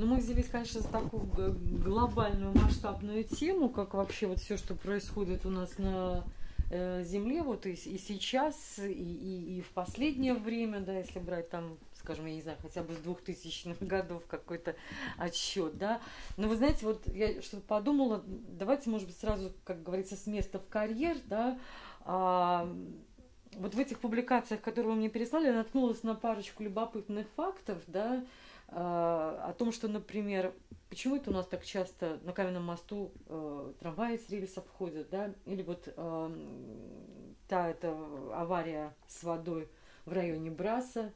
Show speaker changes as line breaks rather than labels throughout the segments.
Ну, мы взялись, конечно, за такую глобальную масштабную тему, как вообще вот все, что происходит у нас на э, Земле, вот и, и сейчас, и, и, и в последнее время, да, если брать там скажем, я не знаю, хотя бы с 2000-х годов какой-то отсчет, да. Но вы знаете, вот я что-то подумала, давайте, может быть, сразу, как говорится, с места в карьер, да, а, вот в этих публикациях, которые вы мне переслали, я наткнулась на парочку любопытных фактов, да, о том, что, например, почему это у нас так часто на Каменном мосту э, трамваи с рельсов ходят, да, или вот э, та эта авария с водой в районе Браса,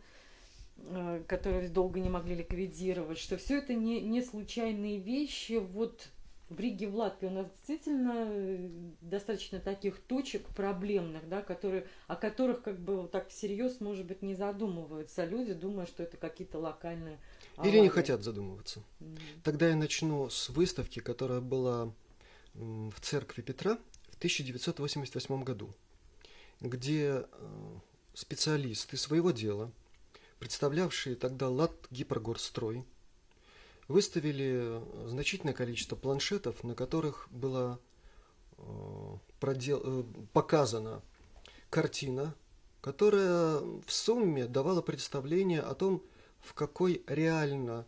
э, которую долго не могли ликвидировать, что все это не, не случайные вещи, вот в Риге, в Латвии у нас действительно э, достаточно таких точек проблемных, да, которые, о которых как бы вот так всерьез, может быть, не задумываются люди, думая, что это какие-то локальные
аварии. Или не хотят задумываться. Mm-hmm. Тогда я начну с выставки, которая была в церкви Петра в 1988 году, где э, специалисты своего дела, представлявшие тогда Лат Гипрогорстрой, выставили значительное количество планшетов, на которых была э, продел... Э, показана картина, которая в сумме давала представление о том, в какой реально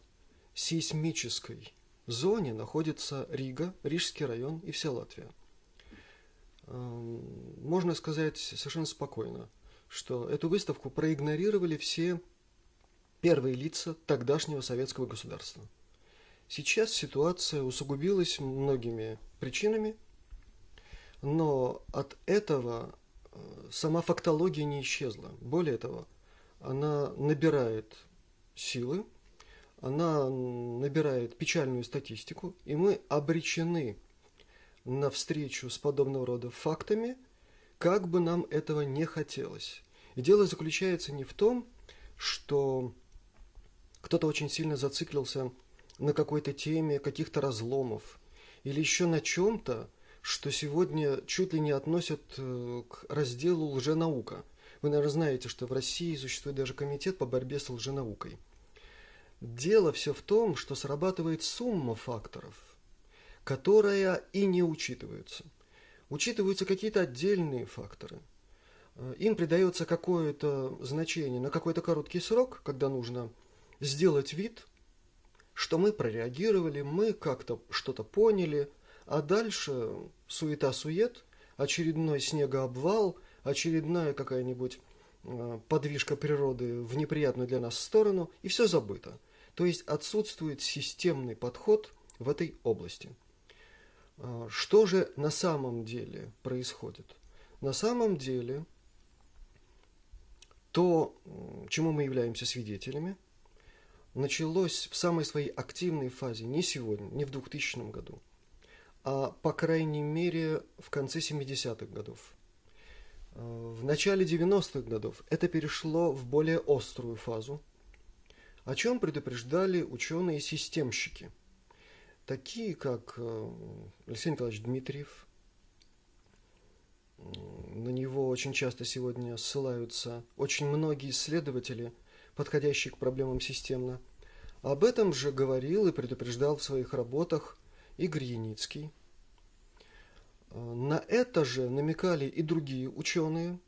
сейсмической зоне находится Рига, Рижский район и вся Латвия. Эм, можно сказать совершенно спокойно, что эту выставку проигнорировали все первые лица тогдашнего советского государства – Сейчас ситуация усугубилась многими причинами, но от этого э, сама фактология не исчезла. Более того, она набирает силы, она набирает печальную статистику, и мы обречены на встречу с подобного рода фактами, как бы нам этого не хотелось. И дело заключается не в том, что кто-то очень сильно зациклился на какой-то теме каких-то разломов или еще на чем-то, что сегодня чуть ли не относят э, к разделу лженаука. Вы, наверное, знаете, что в России существует даже комитет по борьбе с лженаукой. Дело все в том, что срабатывает сумма факторов, которая и не учитывается. Учитываются какие-то отдельные факторы. Э, им придается какое-то значение на какой-то короткий срок, когда нужно сделать вид – что мы прореагировали, мы как-то что-то поняли, а дальше суета-сует, очередной снегообвал, очередная какая-нибудь э, подвижка природы в неприятную для нас сторону, и все забыто. То есть отсутствует системный подход в этой области. Э, что же на самом деле происходит? На самом деле то, чему мы являемся свидетелями – началось в самой своей активной фазе не сегодня, не в 2000 году, а по крайней мере в конце 70-х годов. Э, в начале 90-х годов это перешло в более острую фазу, о чем предупреждали ученые-системщики, такие как э, Алексей Николаевич Дмитриев, на него очень часто сегодня ссылаются очень многие исследователи – подходящий к проблемам системно. Об этом же говорил и предупреждал в своих работах Игорь Яницкий. На это же намекали и другие ученые,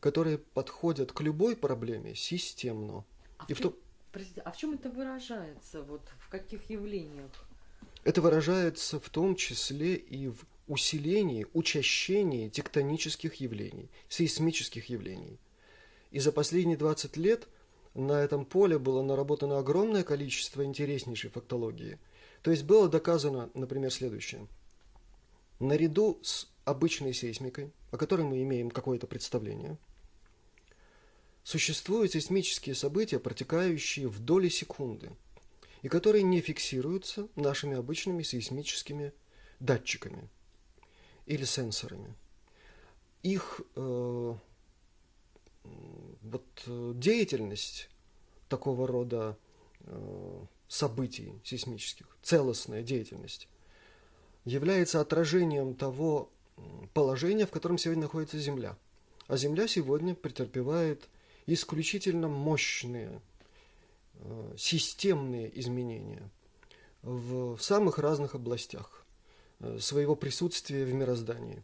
которые подходят к любой проблеме системно.
А, и в, том... а в чем это выражается? Вот в каких явлениях?
Это выражается в том числе и в усилении, учащении тектонических явлений, сейсмических явлений. И за последние 20 лет на этом поле было наработано огромное количество интереснейшей фактологии. То есть было доказано, например, следующее. Наряду с обычной сейсмикой, о которой мы имеем какое-то представление, существуют сейсмические события, протекающие в доли секунды, и которые не фиксируются нашими обычными сейсмическими датчиками или сенсорами. Их э, вот э, деятельность такого рода э, событий сейсмических, целостная деятельность, является отражением того положения, в котором сегодня находится Земля. А Земля сегодня претерпевает исключительно мощные э, системные изменения. в самых разных областях своего присутствия в мироздании.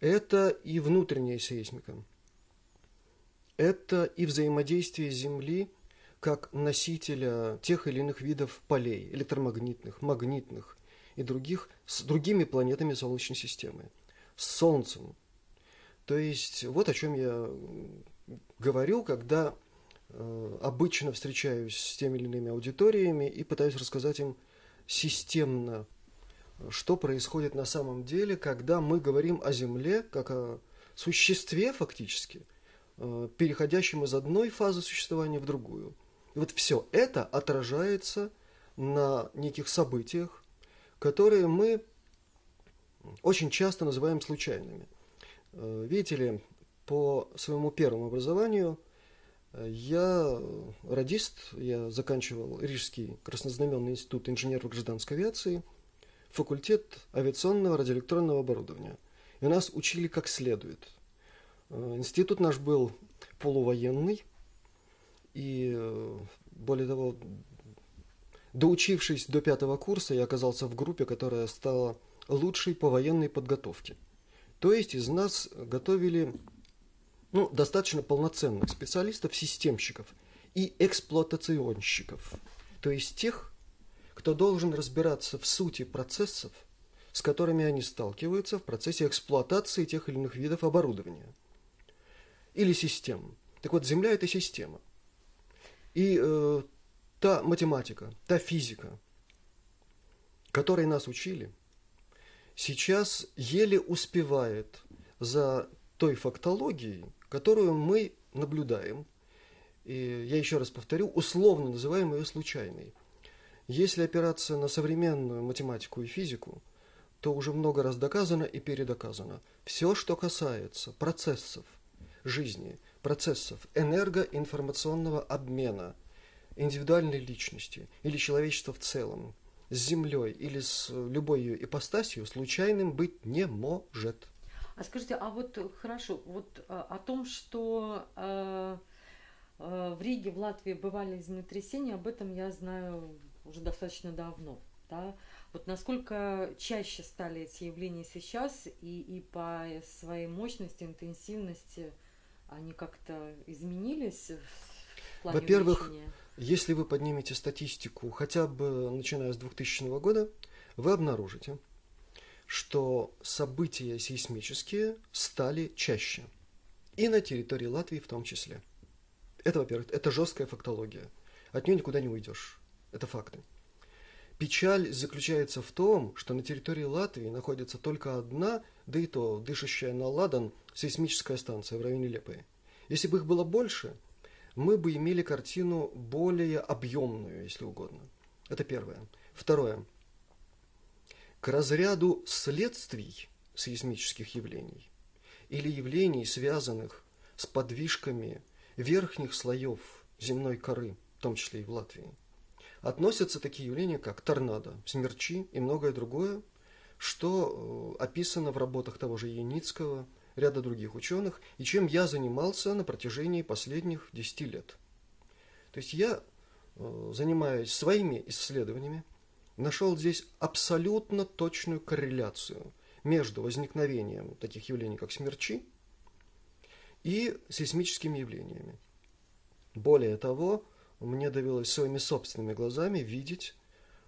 Это и внутренняя сейсмика, это и взаимодействие Земли как носителя тех или иных видов полей, электромагнитных, магнитных и других, с другими планетами Солнечной системы, с Солнцем. То есть вот о чем я говорю, когда э, обычно встречаюсь с теми или иными аудиториями и пытаюсь рассказать им системно, что происходит на самом деле, когда мы говорим о Земле как о существе фактически, э, переходящем из одной фазы существования в другую. И вот все это отражается на неких событиях, которые мы очень часто называем случайными. Э, видите ли, по своему первому образованию э, я радист, я заканчивал Рижский краснознаменный институт инженеров гражданской авиации, факультет авиационного радиоэлектронного оборудования. И нас учили как следует. Э, институт наш был полувоенный, и более того, доучившись до пятого курса, я оказался в группе, которая стала лучшей по военной подготовке. То есть из нас готовили ну, достаточно полноценных специалистов, системщиков и эксплуатационщиков. То есть тех, кто должен разбираться в сути процессов, с которыми они сталкиваются в процессе эксплуатации тех или иных видов оборудования или систем. Так вот, Земля – это система. И э, та математика, та физика, которой нас учили, сейчас еле успевает за той фактологией, которую мы наблюдаем. И я еще раз повторю, условно называем ее случайной. Если опираться на современную математику и физику, то уже много раз доказано и передоказано. Все, что касается процессов жизни, процессов энергоинформационного обмена – индивидуальной личности или человечества в целом с Землей или с любой ее ипостасью случайным быть не может.
А скажите, а вот хорошо, вот а, о том, что э, э, в Риге, в Латвии бывали землетрясения, об этом я знаю уже достаточно давно. Да? Вот насколько чаще стали эти явления сейчас и, и по своей мощности, интенсивности они как-то изменились в плане
Во-первых, увеличения? Если вы поднимете статистику хотя бы начиная с 2000 года, вы обнаружите, что события сейсмические стали чаще. И на территории Латвии в том числе. Это, во-первых, это жесткая фактология. От нее никуда не уйдешь. Это факты. Печаль заключается в том, что на территории Латвии находится только одна, да и то дышащая на ладан, сейсмическая станция в районе Лепы. Если бы их было больше – мы бы имели картину более объемную, если угодно. Это первое. Второе. К разряду следствий сейсмических явлений или явлений, связанных с подвижками верхних слоев земной коры, в том числе и в Латвии, относятся такие явления, как торнадо, смерчи и многое другое, что э, описано в работах того же Яницкого – ряда других ученых, и чем я занимался на протяжении последних 10 лет. То есть я, э, занимаясь своими исследованиями, нашел здесь абсолютно точную корреляцию между возникновением таких явлений, как смерчи, и сейсмическими явлениями. Более того, мне довелось своими собственными глазами видеть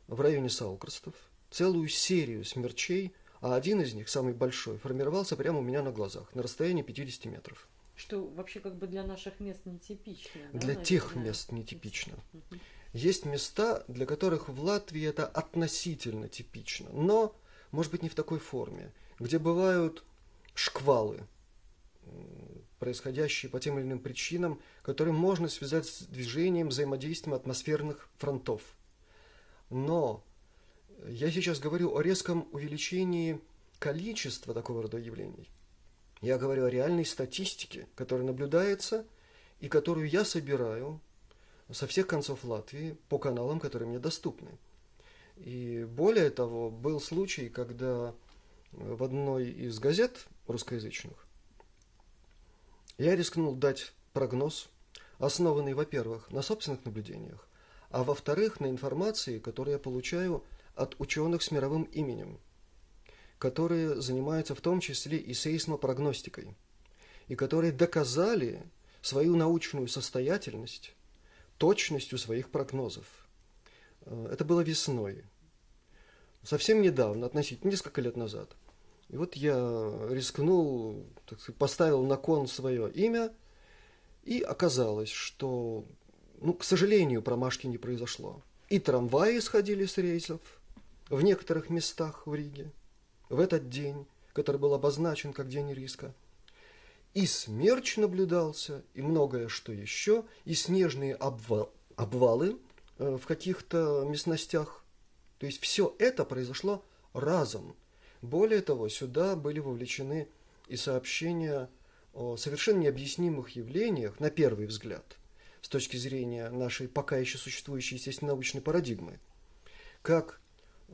в районе Саукростов целую серию смерчей – а один из них, самый большой, формировался прямо у меня на глазах, на расстоянии 50 метров.
Что вообще как бы для наших мест нетипично.
Да, для наверное? тех мест нетипично. Есть места, для которых в Латвии это относительно типично, но, может быть, не в такой форме, где бывают шквалы, происходящие по тем или иным причинам, которые можно связать с движением, взаимодействием атмосферных фронтов. Но я сейчас говорю о резком увеличении количества такого рода явлений. Я говорю о реальной статистике, которая наблюдается и которую я собираю со всех концов Латвии по каналам, которые мне доступны. И более того, был случай, когда в одной из газет русскоязычных я рискнул дать прогноз, основанный, во-первых, на собственных наблюдениях, а во-вторых, на информации, которую я получаю от ученых с мировым именем, которые занимаются в том числе и сейсмопрогностикой, и которые доказали свою научную состоятельность точностью своих прогнозов. Э, это было весной, совсем недавно, относительно несколько лет назад. И вот я рискнул, так сказать, поставил на кон свое имя, и оказалось, что, ну, к сожалению, промашки не произошло. И трамваи сходили с рейсов в некоторых местах в Риге в этот день, который был обозначен как день риска. И смерч наблюдался, и многое что еще, и снежные обвал, обвалы э, в каких-то местностях. То есть все это произошло разом. Более того, сюда были вовлечены и сообщения о совершенно необъяснимых явлениях, на первый взгляд, с точки зрения нашей пока еще существующей естественно-научной парадигмы, как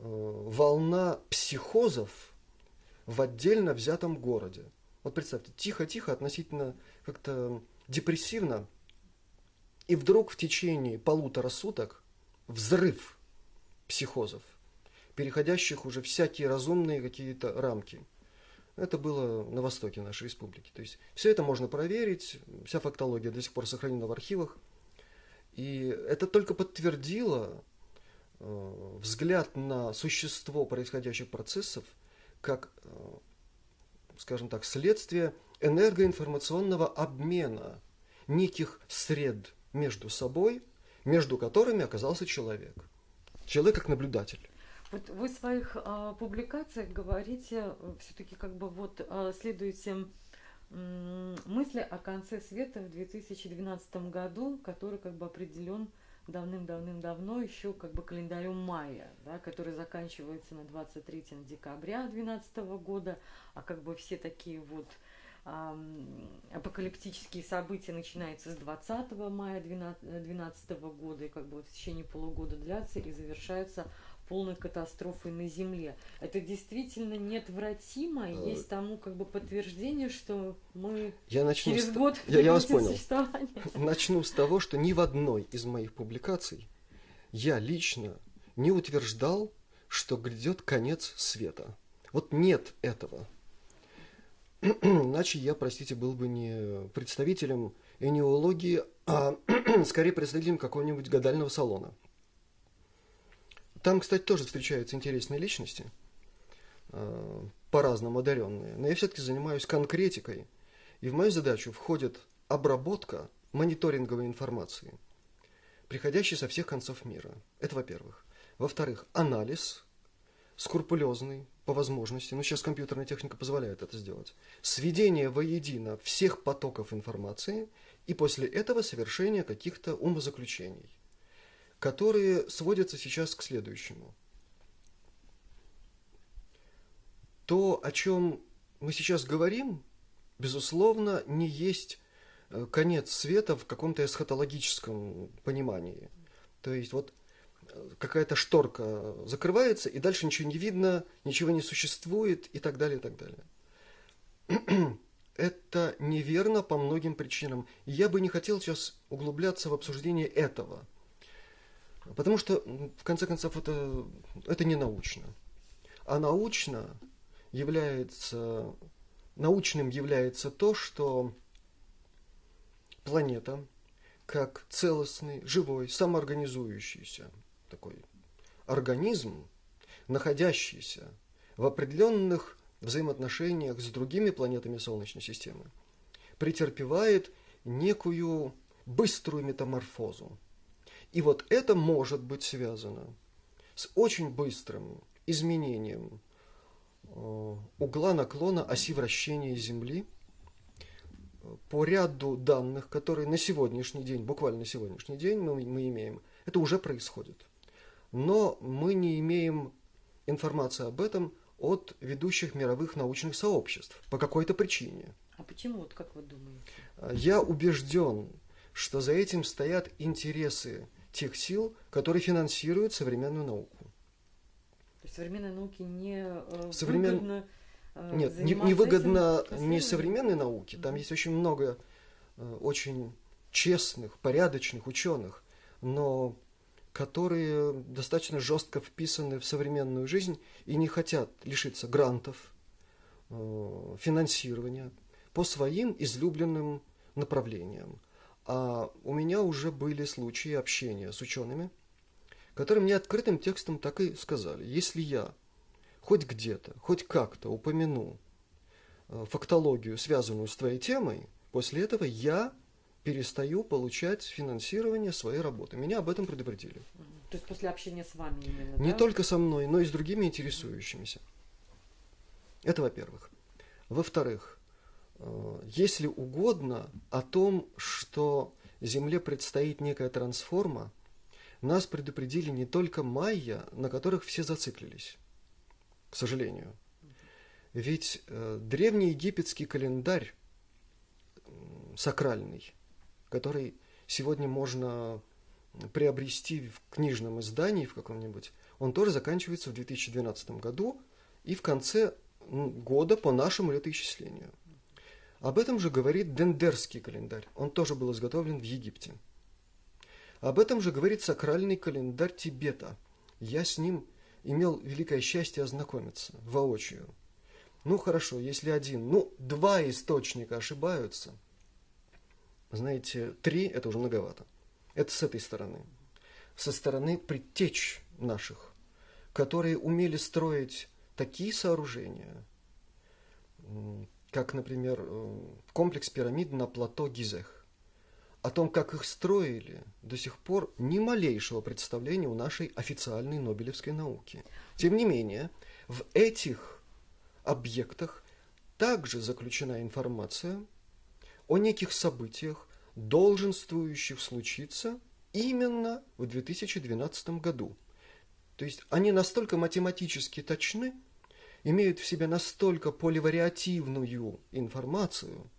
волна психозов в отдельно взятом городе. Вот представьте, тихо-тихо, относительно как-то депрессивно, и вдруг в течение полутора суток взрыв психозов – переходящих уже всякие разумные какие-то рамки. Это было на востоке нашей республики. То есть все это можно проверить, вся фактология до сих пор сохранена в архивах. И это только подтвердило э, взгляд на существо происходящих процессов как, э, скажем так, следствие энергоинформационного обмена неких сред между собой, между которыми оказался человек. Человек как наблюдатель.
Вот вы в своих э, публикациях говорите, э, все-таки как бы вот э, следуете э, мысли о конце света в 2012 году, который как бы определен давным-давным-давно еще как бы календарем мая, да, который заканчивается на 23 декабря 2012 года, а как бы все такие вот апокалиптические события начинаются с 20 мая 2012 года и как бы вот в течение полугода длятся и завершаются полной катастрофой на Земле. Это действительно неотвратимо, а... есть тому как бы подтверждение, что мы
я начну
через
с...
год
я, я вас понял. Начну с того, что ни в одной из моих публикаций я лично не утверждал, что грядет конец света. Вот нет этого. Иначе я, простите, был бы не представителем энеологии, а скорее представителем какого-нибудь гадального салона. Там, кстати, тоже встречаются интересные личности, э, по-разному одаренные. Но я все-таки занимаюсь конкретикой. И в мою задачу входит обработка мониторинговой информации, приходящей со всех концов мира. Это во-первых. Во-вторых, анализ скрупулезный по возможности, ну сейчас компьютерная техника позволяет это сделать, сведение воедино всех потоков информации и после этого совершение каких-то умозаключений которые сводятся сейчас к следующему. То, о чем мы сейчас говорим, безусловно, не есть э, конец света в каком-то эсхатологическом понимании. То есть вот э, какая-то шторка закрывается, и дальше ничего не видно, ничего не существует и так далее, и так далее. Это неверно по многим причинам. Я бы не хотел сейчас углубляться в обсуждение этого – Потому что, в конце концов, это, это не научно. А научно является, научным является то, что планета, как целостный, живой, самоорганизующийся такой организм, находящийся в определенных взаимоотношениях с другими планетами Солнечной системы, претерпевает некую быструю метаморфозу. И вот это может быть связано с очень быстрым изменением э, угла наклона оси вращения Земли по ряду данных, которые на сегодняшний день, буквально на сегодняшний день мы, мы имеем, это уже происходит. Но мы не имеем информации об этом от ведущих мировых научных сообществ по какой-то причине.
А почему, вот как вы думаете?
Я убежден, что за этим стоят интересы тех сил, которые финансируют современную науку.
То есть современной науке не э, Современ... выгодно
э, Нет, не, не выгодно не современной науке. Там есть очень много э, очень честных, порядочных ученых, но которые достаточно жестко вписаны в современную жизнь и не хотят лишиться грантов, э, финансирования по своим излюбленным направлениям. А у меня уже были случаи общения с учеными, которые мне открытым текстом так и сказали. Если я хоть где-то, хоть как-то упомяну э, фактологию, связанную с твоей темой, после этого я перестаю получать финансирование своей работы. Меня об этом предупредили.
То есть после общения с вами именно,
Не
да?
только со мной, но и с другими интересующимися. Это во-первых. Во-вторых, если угодно о том, что Земле предстоит некая трансформа, нас предупредили не только майя, на которых все зациклились, к сожалению. Ведь э, древний египетский календарь сакральный, который сегодня можно приобрести в книжном издании в каком-нибудь, он тоже заканчивается в 2012 году и в конце года по нашему летоисчислению. Об этом же говорит Дендерский календарь. Он тоже был изготовлен в Египте. Об этом же говорит сакральный календарь Тибета. Я с ним имел великое счастье ознакомиться воочию. Ну хорошо, если один, ну два источника ошибаются, знаете, три – это уже многовато. Это с этой стороны. Со стороны предтеч наших, которые умели строить такие сооружения, как, например, э, комплекс пирамид на плато Гизех. О том, как их строили, до сих пор ни малейшего представления у нашей официальной Нобелевской науки. Тем не менее, в этих объектах также заключена информация о неких событиях, долженствующих случиться именно в 2012 году. То есть они настолько математически точны, имеют в себе настолько поливариативную информацию,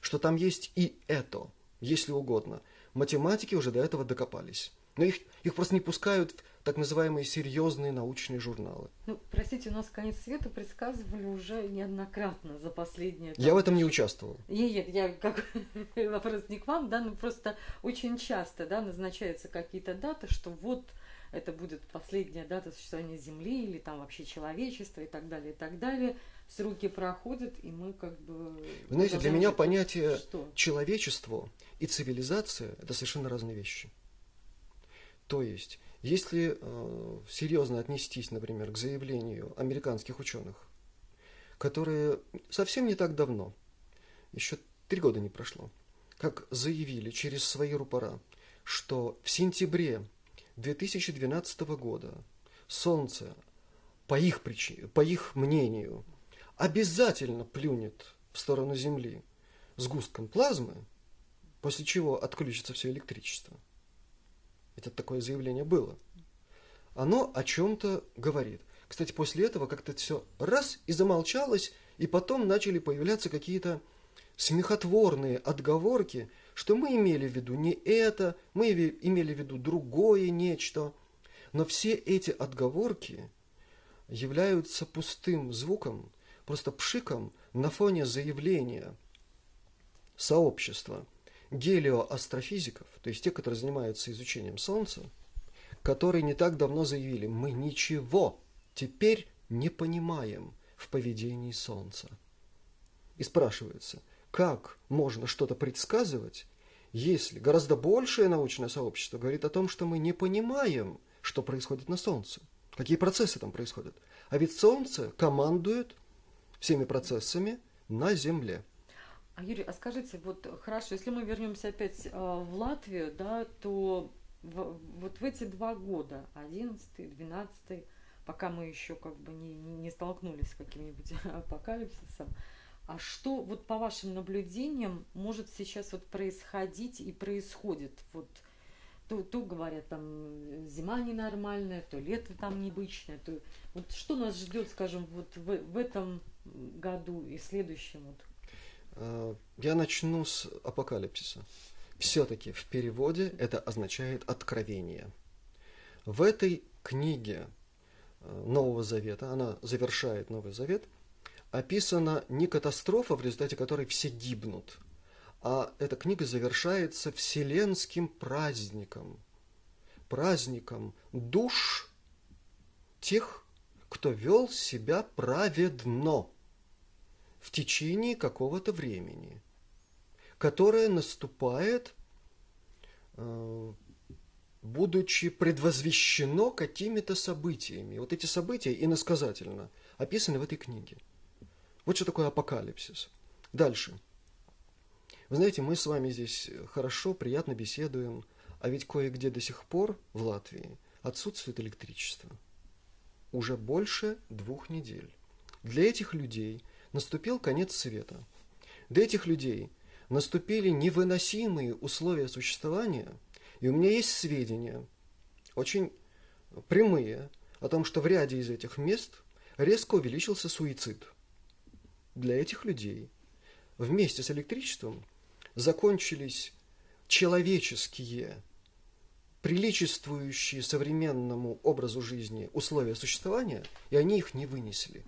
что там есть и это, если угодно. Математики уже до этого докопались. Но их, их просто не пускают в так называемые серьезные научные журналы.
Ну, простите, у нас конец света предсказывали уже неоднократно за последние...
Я в этом не участвовал.
Нет, я как вопрос не к вам, да, но просто очень часто, да, назначаются какие-то даты, что вот это будет последняя дата существования Земли или там вообще человечества и так далее, и так далее. Сроки проходят, и мы как бы... Вы
знаете, для меня понятие что? человечество и цивилизация – это совершенно разные вещи. То есть, если э, серьезно отнестись, например, к заявлению американских ученых, которые совсем не так давно, еще три года не прошло, как заявили через свои рупора, что в сентябре 2012 года Солнце, по их, причине, по их мнению, обязательно плюнет в сторону Земли сгустком плазмы, после чего отключится все электричество. Это такое заявление было. Оно о чем-то говорит. Кстати, после этого как-то все раз и замолчалось, и потом начали появляться какие-то смехотворные отговорки, что мы имели в виду не это, мы имели в виду другое нечто. Но все эти отговорки являются пустым звуком, просто пшиком на фоне заявления сообщества гелиоастрофизиков, то есть те, которые занимаются изучением Солнца, которые не так давно заявили, мы ничего теперь не понимаем в поведении Солнца. И спрашивается, как можно что-то предсказывать, если гораздо большее научное сообщество говорит о том, что мы не понимаем, что происходит на Солнце, какие процессы там происходят. А ведь Солнце командует всеми процессами на Земле.
А Юрий, а скажите, вот хорошо, если мы вернемся опять э, в Латвию, да, то в, вот в эти два года, 11 12 пока мы еще как бы не, не столкнулись с каким-нибудь апокалипсисом, а что вот по вашим наблюдениям может сейчас вот происходить и происходит? Вот то, то говорят там зима ненормальная, то лето там необычное, то вот что нас ждет, скажем, вот в, в этом году и следующем? Вот?
А, я начну с апокалипсиса. Все-таки в переводе это означает откровение. В этой книге э, Нового Завета, она завершает Новый Завет – описана не катастрофа, в результате которой все гибнут, а эта книга завершается вселенским праздником, праздником душ тех, кто вел себя праведно в течение какого-то времени, которое наступает, э, будучи предвозвещено какими-то событиями. Вот эти события иносказательно описаны в этой книге. Вот что такое апокалипсис. Дальше. Вы знаете, мы с вами здесь хорошо, приятно беседуем, а ведь кое-где до сих пор в Латвии отсутствует электричество. Уже больше двух недель. Для этих людей наступил конец света. Для этих людей наступили невыносимые условия существования, и у меня есть сведения, очень прямые, о том, что в ряде из этих мест резко увеличился суицид. Для этих людей вместе с электричеством закончились человеческие, приличествующие современному образу жизни условия существования, и они их не вынесли.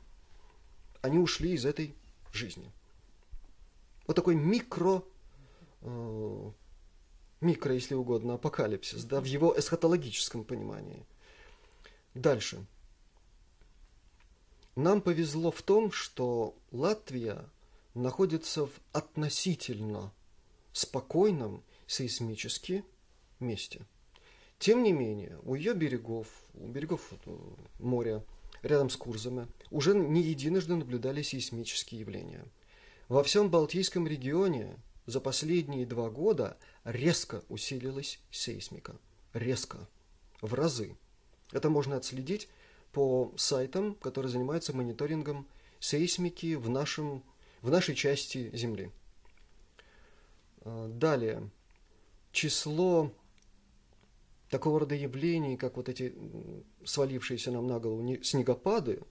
Они ушли из этой жизни. Вот такой микро, э, микро, если угодно, апокалипсис, да, в его эсхатологическом понимании. Дальше. Нам повезло в том, что Латвия находится в относительно спокойном сейсмически месте. Тем не менее, у ее берегов, у берегов моря, рядом с Курзами, уже не единожды наблюдали сейсмические явления. Во всем Балтийском регионе за последние два года резко усилилась сейсмика. Резко. В разы. Это можно отследить по сайтам, которые занимаются мониторингом сейсмики в, нашем, в нашей части Земли. А, далее. Число такого рода явлений, как вот эти свалившиеся нам на голову снегопады,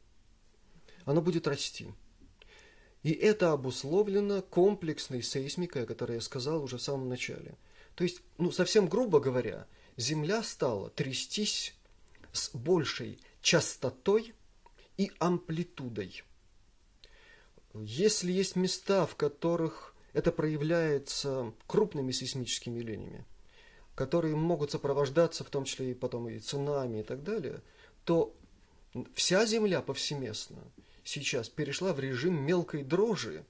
оно будет расти. И это обусловлено комплексной сейсмикой, о которой я сказал уже в самом начале. То есть, ну, совсем грубо говоря, Земля стала трястись с большей частотой и амплитудой. Если есть места, в которых это проявляется крупными сейсмическими явлениями, которые могут сопровождаться в том числе и потом и цунами и так далее, то вся Земля повсеместно сейчас перешла в режим мелкой дрожи,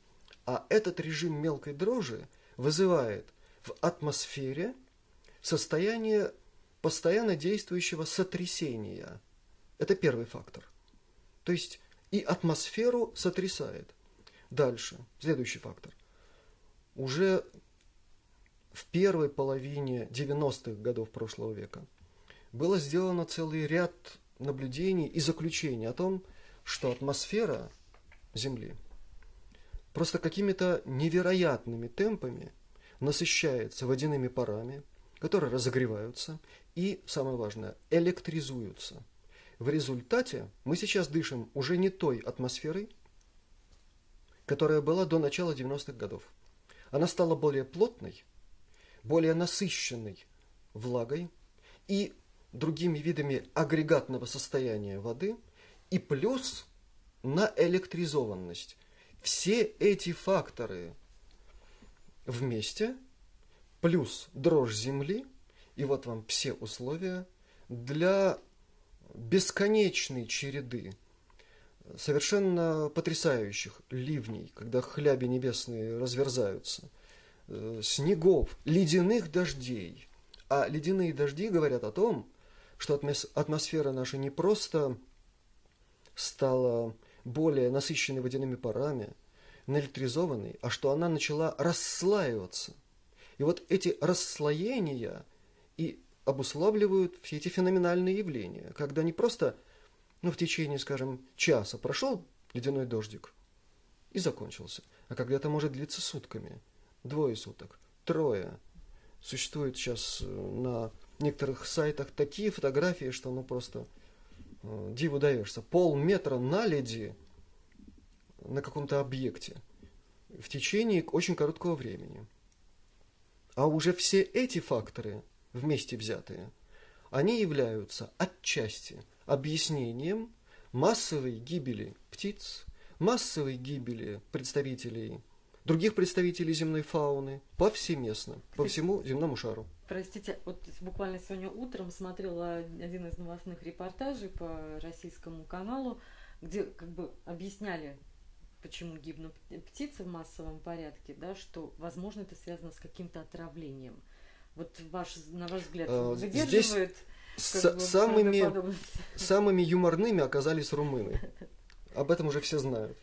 а этот режим мелкой дрожи вызывает в атмосфере состояние постоянно действующего сотрясения. Это первый фактор. То есть и атмосферу сотрясает. Дальше, следующий фактор. Уже в первой половине 90-х годов прошлого века было сделано целый ряд наблюдений и заключений о том, что атмосфера Земли просто какими-то невероятными темпами насыщается водяными парами, которые разогреваются и, самое важное, электризуются. В результате мы сейчас дышим уже не той атмосферой, которая была до начала 90-х годов. Она стала более плотной, более насыщенной влагой и другими видами агрегатного состояния воды, и плюс на электризованность. Все эти факторы вместе, плюс дрожь земли, и вот вам все условия для бесконечной череды совершенно потрясающих ливней, когда хляби небесные разверзаются – Э, снегов, ледяных дождей. А ледяные дожди говорят о том, что атмосфера наша не просто стала более насыщенной водяными парами, наэлектризованной, а что она начала расслаиваться. И вот эти расслоения и обуславливают все эти феноменальные явления, когда не просто ну, в течение, скажем, часа прошел ледяной дождик и закончился, а когда это может длиться сутками – двое суток, трое. Существует сейчас э, на некоторых сайтах такие фотографии, что ну просто э, диву даешься. Полметра наледи на каком-то объекте в течение очень короткого времени. А уже все эти факторы, вместе взятые, они являются отчасти объяснением массовой гибели птиц, массовой гибели представителей других представителей земной фауны повсеместно, по всему земному шару.
Простите, вот буквально сегодня утром смотрела один из новостных репортажей по российскому каналу, где как бы объясняли, почему гибнут птицы в массовом порядке, да, что, возможно, это связано с каким-то отравлением. Вот ваш, на ваш взгляд, выдерживает
С-
как бы,
самыми, самыми юморными оказались румыны. Об этом уже все знают.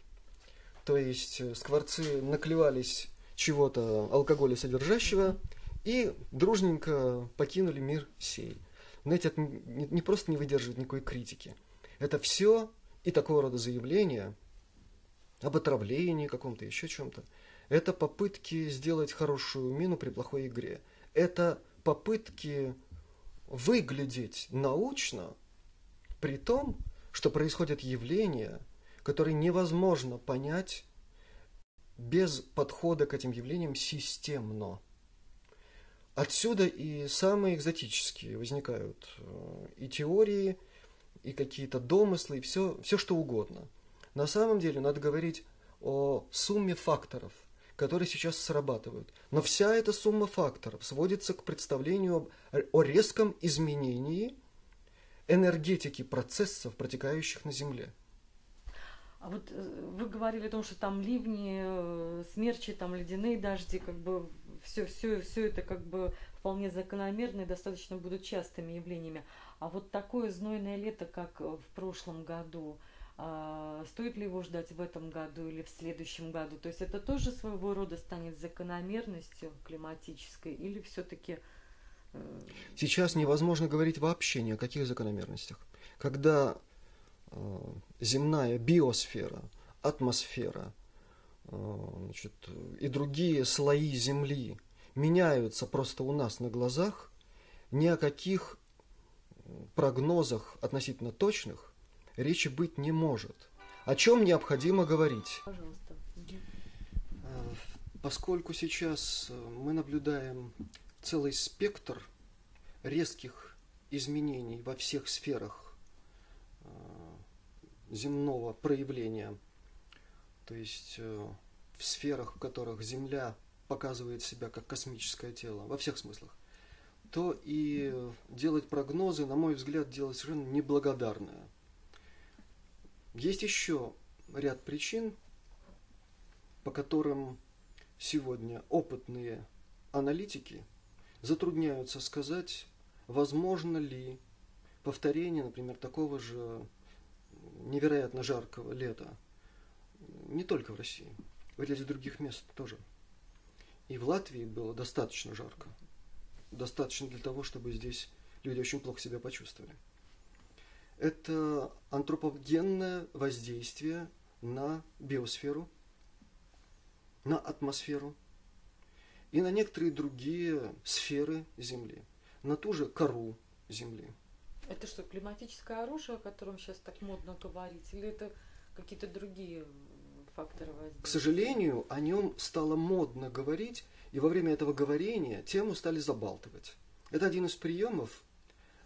То есть э, скворцы наклевались чего-то алкоголя содержащего и дружненько покинули мир сей. Знаете, это не, не просто не выдерживает никакой критики. Это все и такого рода заявления об отравлении каком-то, еще чем-то. Это попытки сделать хорошую мину при плохой игре. Это попытки выглядеть научно, при том, что происходят явления, которые невозможно понять без подхода к этим явлениям системно. Отсюда и самые экзотические возникают э, и теории, и какие-то домыслы, и все, все что угодно. На самом деле надо говорить о сумме факторов, которые сейчас срабатывают. Но вся эта сумма факторов сводится к представлению о резком изменении энергетики процессов, протекающих на Земле.
А вот э, вы говорили о том, что там ливни, э, смерчи, там ледяные дожди, как бы все, все, все это как бы вполне закономерно и достаточно будут частыми явлениями. А вот такое знойное лето, как э, в прошлом году, стоит ли его ждать в этом году или в следующем году? То есть это тоже своего рода станет закономерностью климатической или все-таки
Сейчас невозможно говорить вообще ни о каких закономерностях. Когда э, земная биосфера, атмосфера э, значит, и другие слои Земли меняются просто у нас на глазах, ни о каких прогнозах относительно точных речи быть не может. О чем необходимо говорить?
Пожалуйста.
Э, Поскольку сейчас э, мы наблюдаем целый спектр резких изменений во всех сферах э, земного проявления, то есть в сферах, в которых Земля показывает себя как космическое тело, во всех смыслах, то и делать прогнозы, на мой взгляд, делать совершенно неблагодарное. Есть еще ряд причин, по которым сегодня опытные аналитики затрудняются сказать, возможно ли повторение, например, такого же невероятно жаркого лета не только в России, в ряде других мест тоже. И в Латвии было достаточно жарко. Достаточно для того, чтобы здесь люди очень плохо себя почувствовали. Это антропогенное воздействие на биосферу, на атмосферу и на некоторые другие сферы Земли, на ту же кору Земли.
Это что, климатическое оружие, о котором сейчас так модно говорить, или это какие-то другие факторы воздействия?
К сожалению, о нем стало модно говорить, и во время этого говорения тему стали забалтывать. Это один из приемов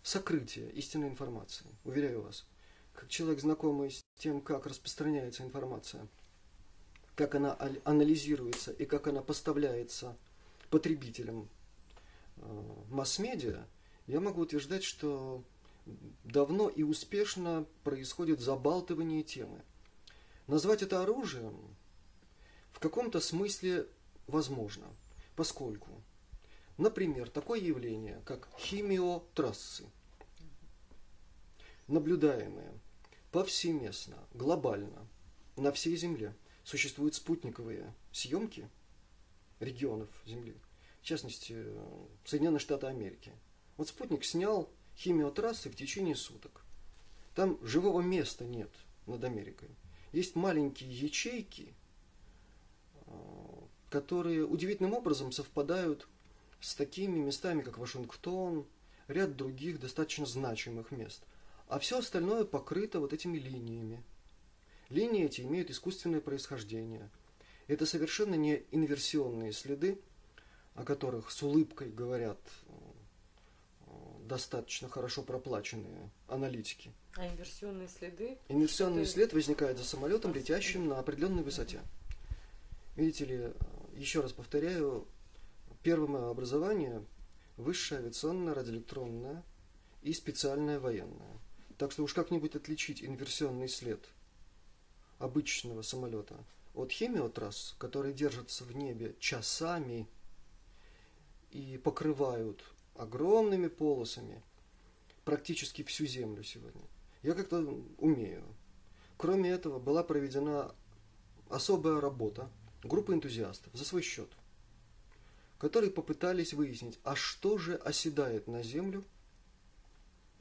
сокрытия истинной информации, уверяю вас. Как человек, знакомый с тем, как распространяется информация, как она ал- анализируется и как она поставляется потребителям э, масс-медиа, я могу утверждать, что давно и успешно происходит забалтывание темы. Назвать это оружием в каком-то смысле возможно, поскольку, например, такое явление, как химиотрассы, наблюдаемые повсеместно, глобально, на всей Земле, существуют спутниковые съемки регионов Земли, в частности, Соединенные Штаты Америки. Вот спутник снял химиотрассы в течение суток. Там живого места нет над Америкой. Есть маленькие ячейки, э, которые удивительным образом совпадают с такими местами, как Вашингтон, ряд других достаточно значимых мест. А все остальное покрыто вот этими линиями. Линии эти имеют искусственное происхождение. Это совершенно не инверсионные следы, о которых с улыбкой говорят э, достаточно хорошо проплаченные аналитики.
А инверсионные следы?
Инверсионный
Что-то-
след возникает за самолетом, летящим на определенной высоте. Видите ли, еще раз повторяю, первое мое образование – высшее авиационное, радиоэлектронное и специальное военное. Так что уж как-нибудь отличить инверсионный след обычного самолета от химиотрасс, которые держатся в небе часами и покрывают огромными полосами практически всю Землю сегодня. Я как-то умею. Кроме этого, была проведена особая работа группы энтузиастов за свой счет, которые попытались выяснить, а что же оседает на Землю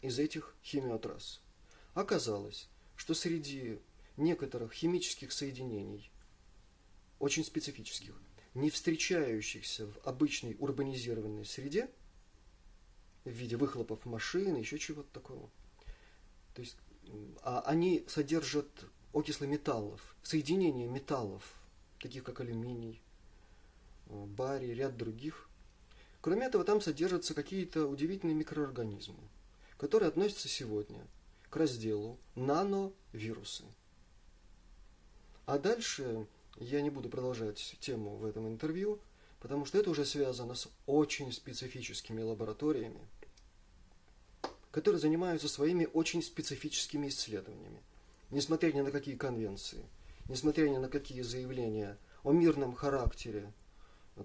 из этих химиотрасс. Оказалось, что среди некоторых химических соединений, очень специфических, не встречающихся в обычной урбанизированной среде, в виде выхлопов машин, еще чего-то такого. То есть а они содержат окислы металлов, соединения металлов, таких как алюминий, барий, ряд других. Кроме этого, там содержатся какие-то удивительные микроорганизмы, которые относятся сегодня к разделу нановирусы. А дальше я не буду продолжать тему в этом интервью, потому что это уже связано с очень специфическими лабораториями, которые занимаются своими очень специфическими исследованиями. Несмотря ни на какие конвенции, несмотря ни на какие заявления о мирном характере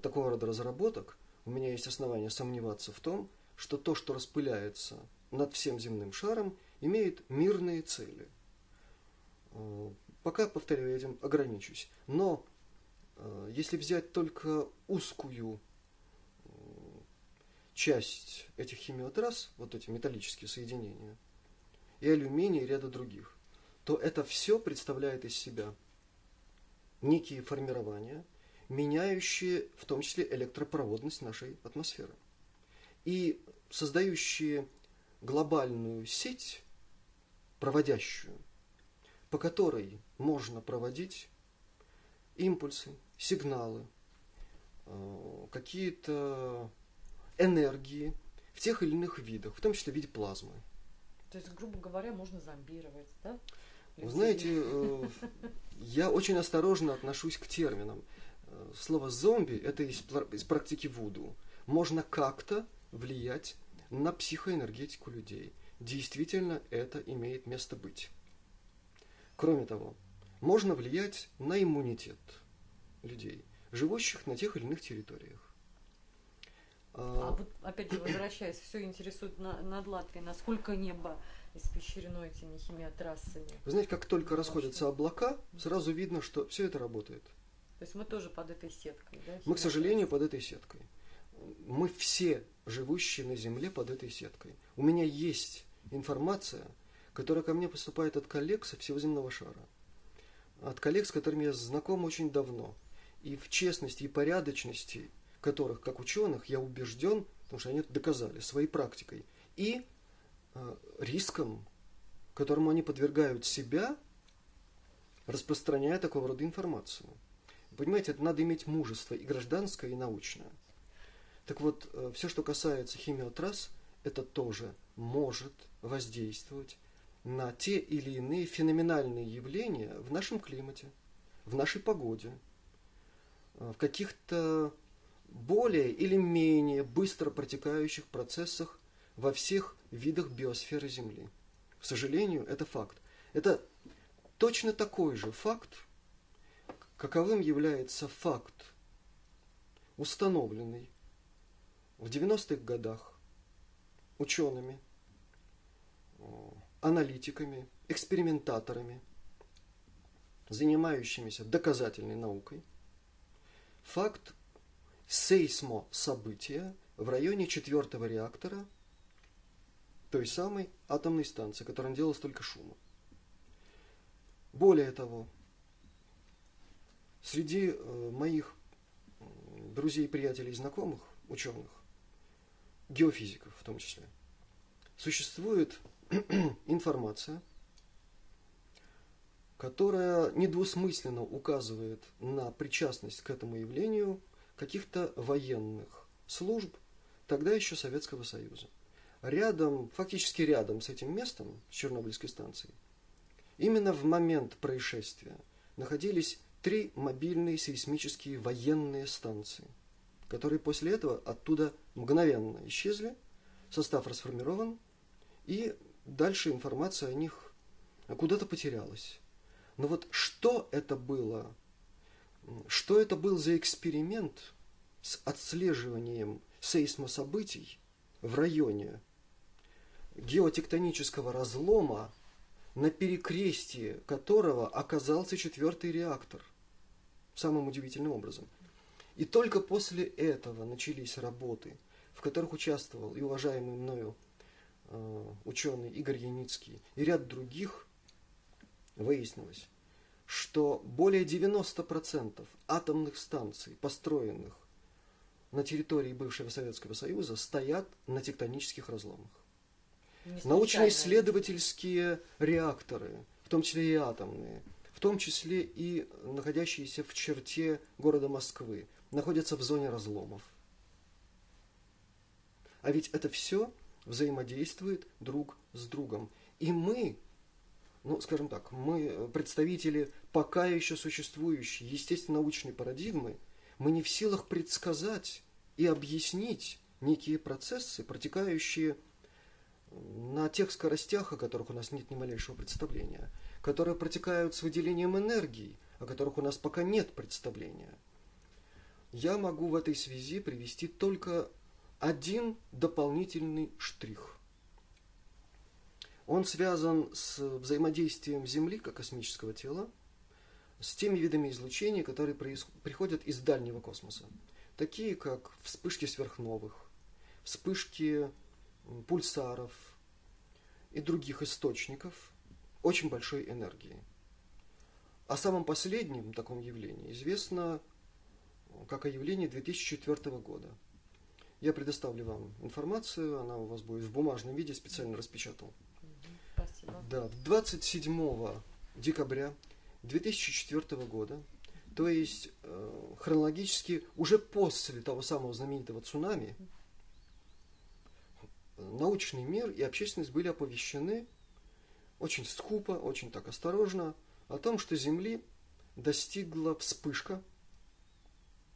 такого рода разработок, у меня есть основания сомневаться в том, что то, что распыляется над всем земным шаром, имеет мирные цели. Э, Пока, повторяю, этим ограничусь. Но э, если взять только узкую э, часть этих химиотрасс, вот эти металлические соединения, и алюминий, и ряда других, то это все представляет из себя некие формирования, меняющие в том числе электропроводность нашей атмосферы. И создающие глобальную сеть, проводящую по которой можно проводить импульсы, сигналы, э, какие-то энергии в тех или иных видах, в том числе в виде плазмы.
То есть, грубо говоря, можно зомбировать, да?
Вы знаете, э, я очень осторожно отношусь к терминам. Слово зомби это из, из практики Вуду. Можно как-то влиять на психоэнергетику людей. Действительно, это имеет место быть. Кроме того, можно влиять на иммунитет людей, живущих на тех или иных территориях.
А, а вот опять же, возвращаясь, все интересует на, над Латвией, насколько небо испещрено этими химиотрассами.
Вы знаете, как только расходятся облака, сразу видно, что все это работает.
То есть мы тоже под этой сеткой, да?
Мы, к сожалению, под этой сеткой. Мы все живущие на Земле под этой сеткой. У меня есть информация, которая ко мне поступает от коллег со всего земного шара. От коллег, с которыми я знаком очень давно. И в честности и порядочности которых, как ученых, я убежден, потому что они это доказали своей практикой, и э, риском, которому они подвергают себя, распространяя такого рода информацию. Понимаете, это надо иметь мужество и гражданское, и научное. Так вот, э, все, что касается химиотрасс, это тоже может воздействовать на те или иные феноменальные явления в нашем климате, в нашей погоде, э, в каких-то более или менее быстро протекающих процессах во всех видах биосферы Земли. К сожалению, это факт. Это точно такой же факт, каковым является факт, установленный в 90-х годах учеными аналитиками, экспериментаторами, занимающимися доказательной наукой, факт сейсмо события в районе четвертого реактора той самой атомной станции, которая делала столько шума. Более того, среди э, моих друзей, приятелей, знакомых, ученых, геофизиков в том числе, существует информация, которая недвусмысленно указывает на причастность к этому явлению каких-то военных служб, тогда еще Советского Союза. Рядом, фактически рядом с этим местом, с Чернобыльской станцией, именно в момент происшествия находились три мобильные сейсмические военные станции, которые после этого оттуда мгновенно исчезли, состав расформирован, и дальше информация о них куда-то потерялась. Но вот что это было? Что это был за эксперимент с отслеживанием сейсмособытий в районе геотектонического разлома, на перекрестии которого оказался четвертый реактор. Самым удивительным образом. И только после этого начались работы, в которых участвовал и уважаемый мною э, ученый Игорь Яницкий и ряд других, выяснилось, что более 90% атомных станций, построенных на территории бывшего Советского Союза, стоят на тектонических разломах. Научно-исследовательские реакторы, в том числе и атомные, в том числе и находящиеся в черте города Москвы, находятся в зоне разломов. А ведь это все взаимодействует друг с другом. И мы, ну, скажем так, мы представители пока еще существующей естественно-научной парадигмы, мы не в силах предсказать и объяснить некие процессы, протекающие на тех скоростях, о которых у нас нет ни малейшего представления, которые протекают с выделением энергии, о которых у нас пока нет представления. Я могу в этой связи привести только один дополнительный штрих. Он связан с взаимодействием Земли как космического тела с теми видами излучения, которые приходят из дальнего космоса, такие как вспышки сверхновых, вспышки пульсаров и других источников очень большой энергии. О самом последнем таком явлении известно как о явлении 2004 года. Я предоставлю вам информацию, она у вас будет в бумажном виде, специально распечатал.
Спасибо.
Да, 27 декабря 2004 года, то есть э, хронологически уже после того самого знаменитого цунами, научный мир и общественность были оповещены очень скупо, очень так осторожно о том, что Земли достигла вспышка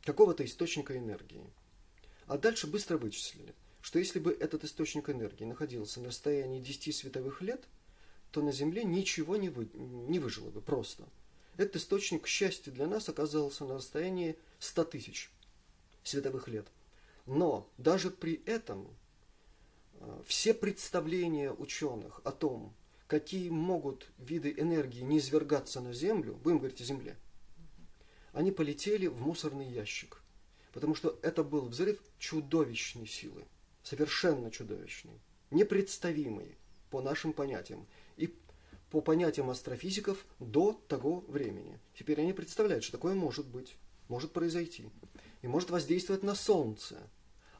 какого-то источника энергии. А дальше быстро вычислили, что если бы этот источник энергии находился на расстоянии 10 световых лет, то на Земле ничего не, вы, не выжило бы просто. Этот источник, к счастью для нас, оказался на расстоянии 100 тысяч световых лет. Но даже при этом все представления ученых о том, какие могут виды энергии не извергаться на Землю, будем говорить о Земле, они полетели в мусорный ящик. Потому что это был взрыв чудовищной силы, совершенно чудовищный, непредставимый по нашим понятиям и по понятиям астрофизиков до того времени. Теперь они представляют, что такое может быть, может произойти и может воздействовать на Солнце.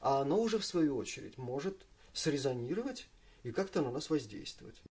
А оно уже, в свою очередь, может срезонировать и как-то на нас воздействовать.